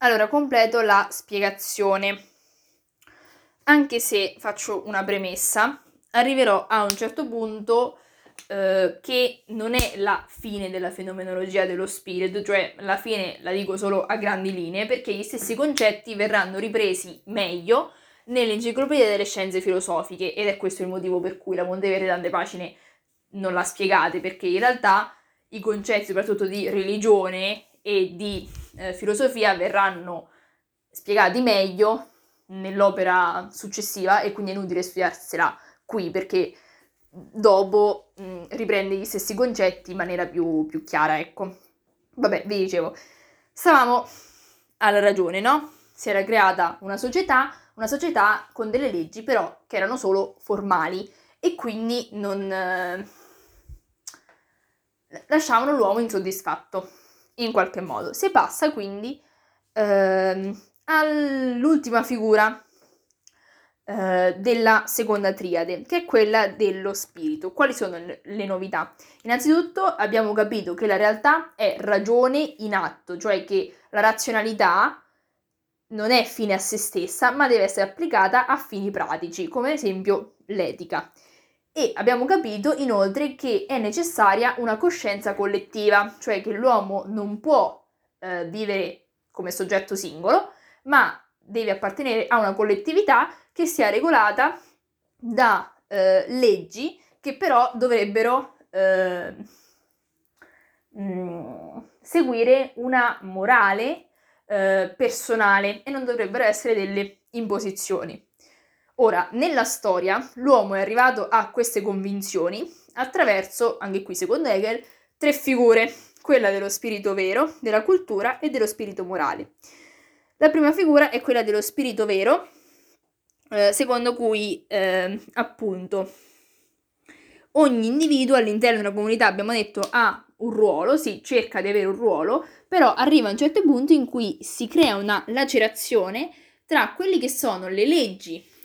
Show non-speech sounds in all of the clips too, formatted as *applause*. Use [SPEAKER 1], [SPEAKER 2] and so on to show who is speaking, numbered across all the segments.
[SPEAKER 1] Allora, completo la spiegazione. Anche se faccio una premessa, arriverò a un certo punto eh, che non è la fine della fenomenologia dello spirito, cioè la fine la dico solo a grandi linee, perché gli stessi concetti verranno ripresi meglio nell'enciclopedia delle scienze filosofiche ed è questo il motivo per cui la Monteverde tante pagine non la spiegate, perché in realtà i concetti soprattutto di religione e di eh, filosofia verranno spiegati meglio nell'opera successiva e quindi è inutile studiarsela qui perché dopo mh, mm, riprende gli stessi concetti in maniera più, più chiara, ecco. Vabbè, vi dicevo, stavamo alla ragione, no? Si era creata una società, una società con delle leggi però che erano solo formali e quindi non eh, lasciavano l'uomo insoddisfatto in qualche modo. Si passa quindi eh, all'ultima figura eh, della seconda triade, che è quella dello spirito. Quali sono le novità? Innanzitutto abbiamo capito che la realtà è ragione in atto, cioè che la razionalità non è fine a se stessa, ma deve essere applicata a fini pratici, come ad esempio l'etica. E abbiamo capito inoltre che è necessaria una coscienza collettiva, cioè che l'uomo non può eh, vivere come soggetto singolo, ma deve appartenere a una collettività che sia regolata da eh, leggi che però dovrebbero eh, mh, mm, seguire una morale eh, personale e non dovrebbero essere delle imposizioni. Ora, nella storia l'uomo è arrivato a queste convinzioni attraverso, anche qui secondo Hegel, tre figure, quella dello spirito vero, della cultura e dello spirito morale. La prima figura è quella dello spirito vero, eh, secondo cui eh, appunto ogni individuo all'interno di una comunità, abbiamo detto, ha un ruolo, sì, cerca di avere un ruolo, però arriva a un certo punto in cui si crea una lacerazione tra quelle che sono le leggi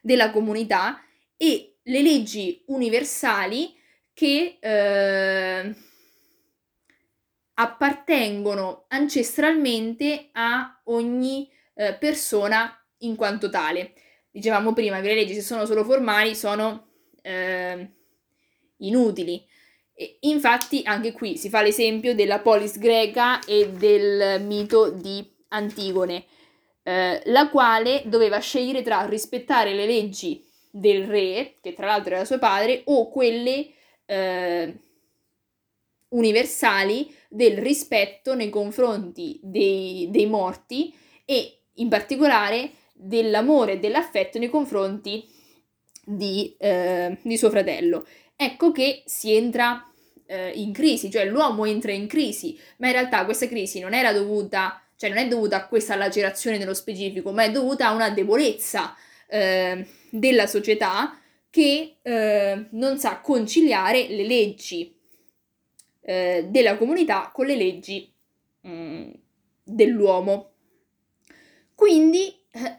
[SPEAKER 1] della comunità e le leggi universali che eh, appartengono ancestralmente a ogni eh, persona in quanto tale. Dicevamo prima che le leggi, se sono solo formali, sono eh, inutili. E infatti, anche qui si fa l'esempio della polis greca e del mito di Antigone, eh, la quale doveva scegliere tra rispettare le leggi del re, che tra l'altro era suo padre, o quelle eh, universali del rispetto nei confronti dei, dei morti e in particolare dell'amore e dell'affetto nei confronti di, eh, di, suo fratello. Ecco che si entra eh, in crisi, cioè l'uomo entra in crisi, ma in realtà questa crisi non era dovuta, cioè non è dovuta a questa lacerazione nello specifico, ma è dovuta a una debolezza eh, della società che eh, non sa conciliare le leggi eh, della comunità con le leggi mh, mm, dell'uomo. Quindi, eh,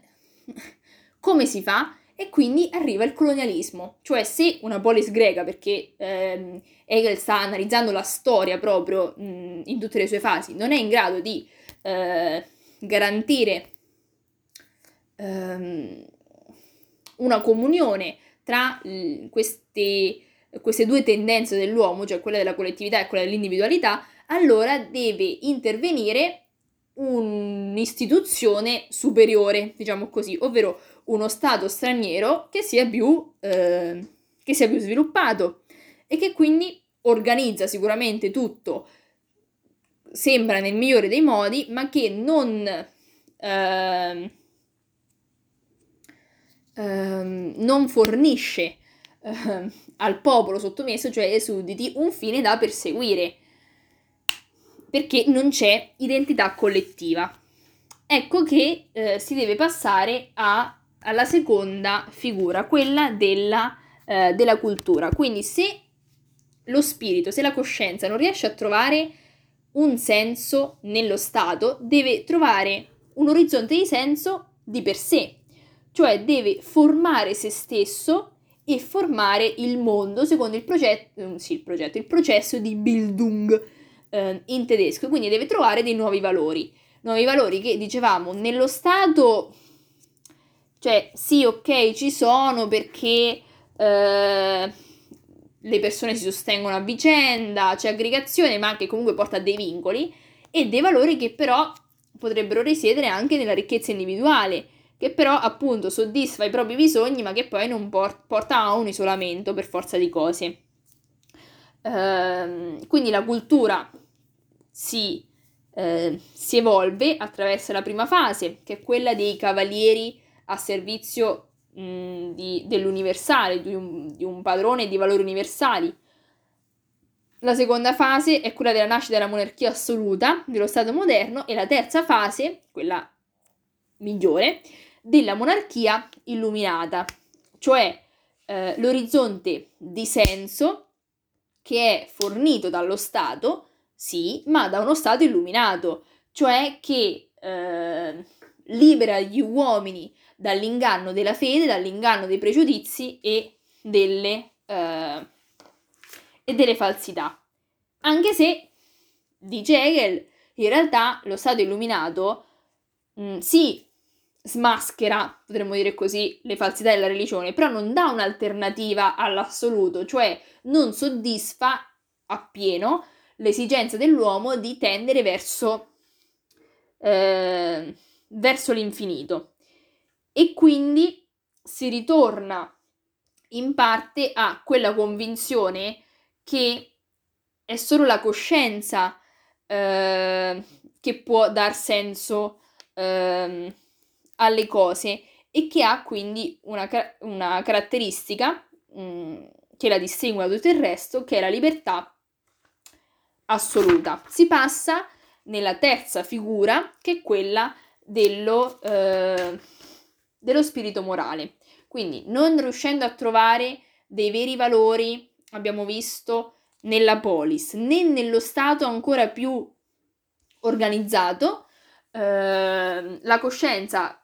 [SPEAKER 1] come si fa? E quindi arriva il colonialismo, cioè se una polis greca, perché ehm, Hegel sta analizzando la storia proprio mh, mm, in tutte le sue fasi, non è in grado di eh, garantire ehm, una comunione tra queste queste due tendenze dell'uomo, cioè quella della collettività e quella dell'individualità, allora deve intervenire un'istituzione superiore, diciamo così, ovvero uno Stato straniero che sia più, eh, che sia più sviluppato e che quindi organizza sicuramente tutto, sembra nel migliore dei modi, ma che non, eh, eh, non fornisce eh, al popolo sottomesso, cioè ai sudditi, un fine da perseguire, perché non c'è identità collettiva. Ecco che eh, si deve passare a, alla seconda figura, quella della, eh, della cultura. Quindi se lo spirito, se la coscienza non riesce a trovare un senso nello Stato, deve trovare un orizzonte di senso di per sé, cioè deve formare se stesso e formare il mondo secondo il progetto, mm, sì, il, progetto il processo di Bildung eh, in tedesco, quindi deve trovare dei nuovi valori. nuovi valori che dicevamo nello Stato, cioè sì, ok, ci sono perché eh, le persone si sostengono a vicenda, c'è aggregazione, ma anche comunque porta a dei vincoli e dei valori che però potrebbero risiedere anche nella ricchezza individuale, che però appunto soddisfa i propri bisogni, ma che poi non por- porta a un isolamento per forza di cose. Ehm, quindi la cultura si, eh, si evolve attraverso la prima fase, che è quella dei cavalieri a servizio mh, di, dell'universale, di un, di un padrone di valori universali. La seconda fase è quella della nascita della monarchia assoluta dello Stato moderno e la terza fase, quella migliore, della monarchia illuminata, cioè eh, l'orizzonte di senso che è fornito dallo Stato, sì, ma da uno Stato illuminato, cioè che eh, libera gli uomini dall'inganno della fede, dall'inganno dei pregiudizi e delle, eh, e delle falsità. Anche se, dice Hegel, in realtà lo Stato illuminato mh, mm, sì smaschera, potremmo dire così, le falsità della religione, però non dà un'alternativa all'assoluto, cioè non soddisfa appieno l'esigenza dell'uomo di tendere verso, eh, verso l'infinito. E quindi si ritorna in parte a quella convinzione che è solo la coscienza eh, che può dar senso eh, alle cose e che ha quindi una, una caratteristica mh, mm, che la distingue da tutto il resto, che è la libertà assoluta. Si passa nella terza figura, che è quella dello, eh, dello spirito morale. Quindi, non riuscendo a trovare dei veri valori, abbiamo visto, nella polis, né nello stato ancora più organizzato, eh, la coscienza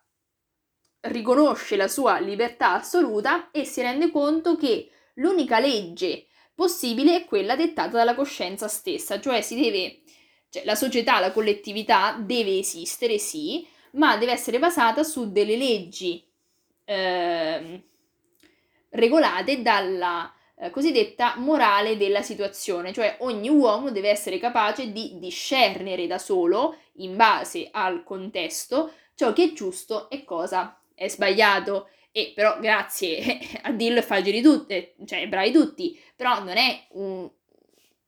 [SPEAKER 1] riconosce la sua libertà assoluta e si rende conto che l'unica legge possibile è quella dettata dalla coscienza stessa, cioè si deve, cioè la società, la collettività deve esistere, sì, ma deve essere basata su delle leggi eh, regolate dalla eh, cosiddetta morale della situazione, cioè ogni uomo deve essere capace di discernere da solo, in base al contesto, ciò che è giusto e cosa è sbagliato. E però grazie *laughs* a dirlo e fargli tutti, cioè bravi tutti, però non è un,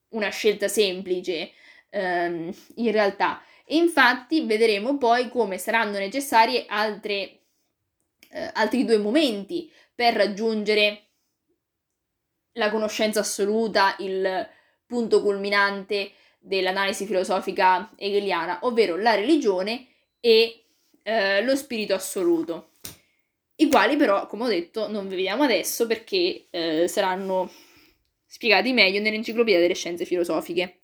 [SPEAKER 1] una scelta semplice ehm, in realtà. Infatti vedremo poi come saranno necessari altre, eh, altri due momenti per raggiungere la conoscenza assoluta, il punto culminante dell'analisi filosofica hegeliana, ovvero la religione e eh, lo spirito assoluto, i quali però, come ho detto, non vediamo adesso perché eh, saranno spiegati meglio nell'enciclopedia delle scienze filosofiche.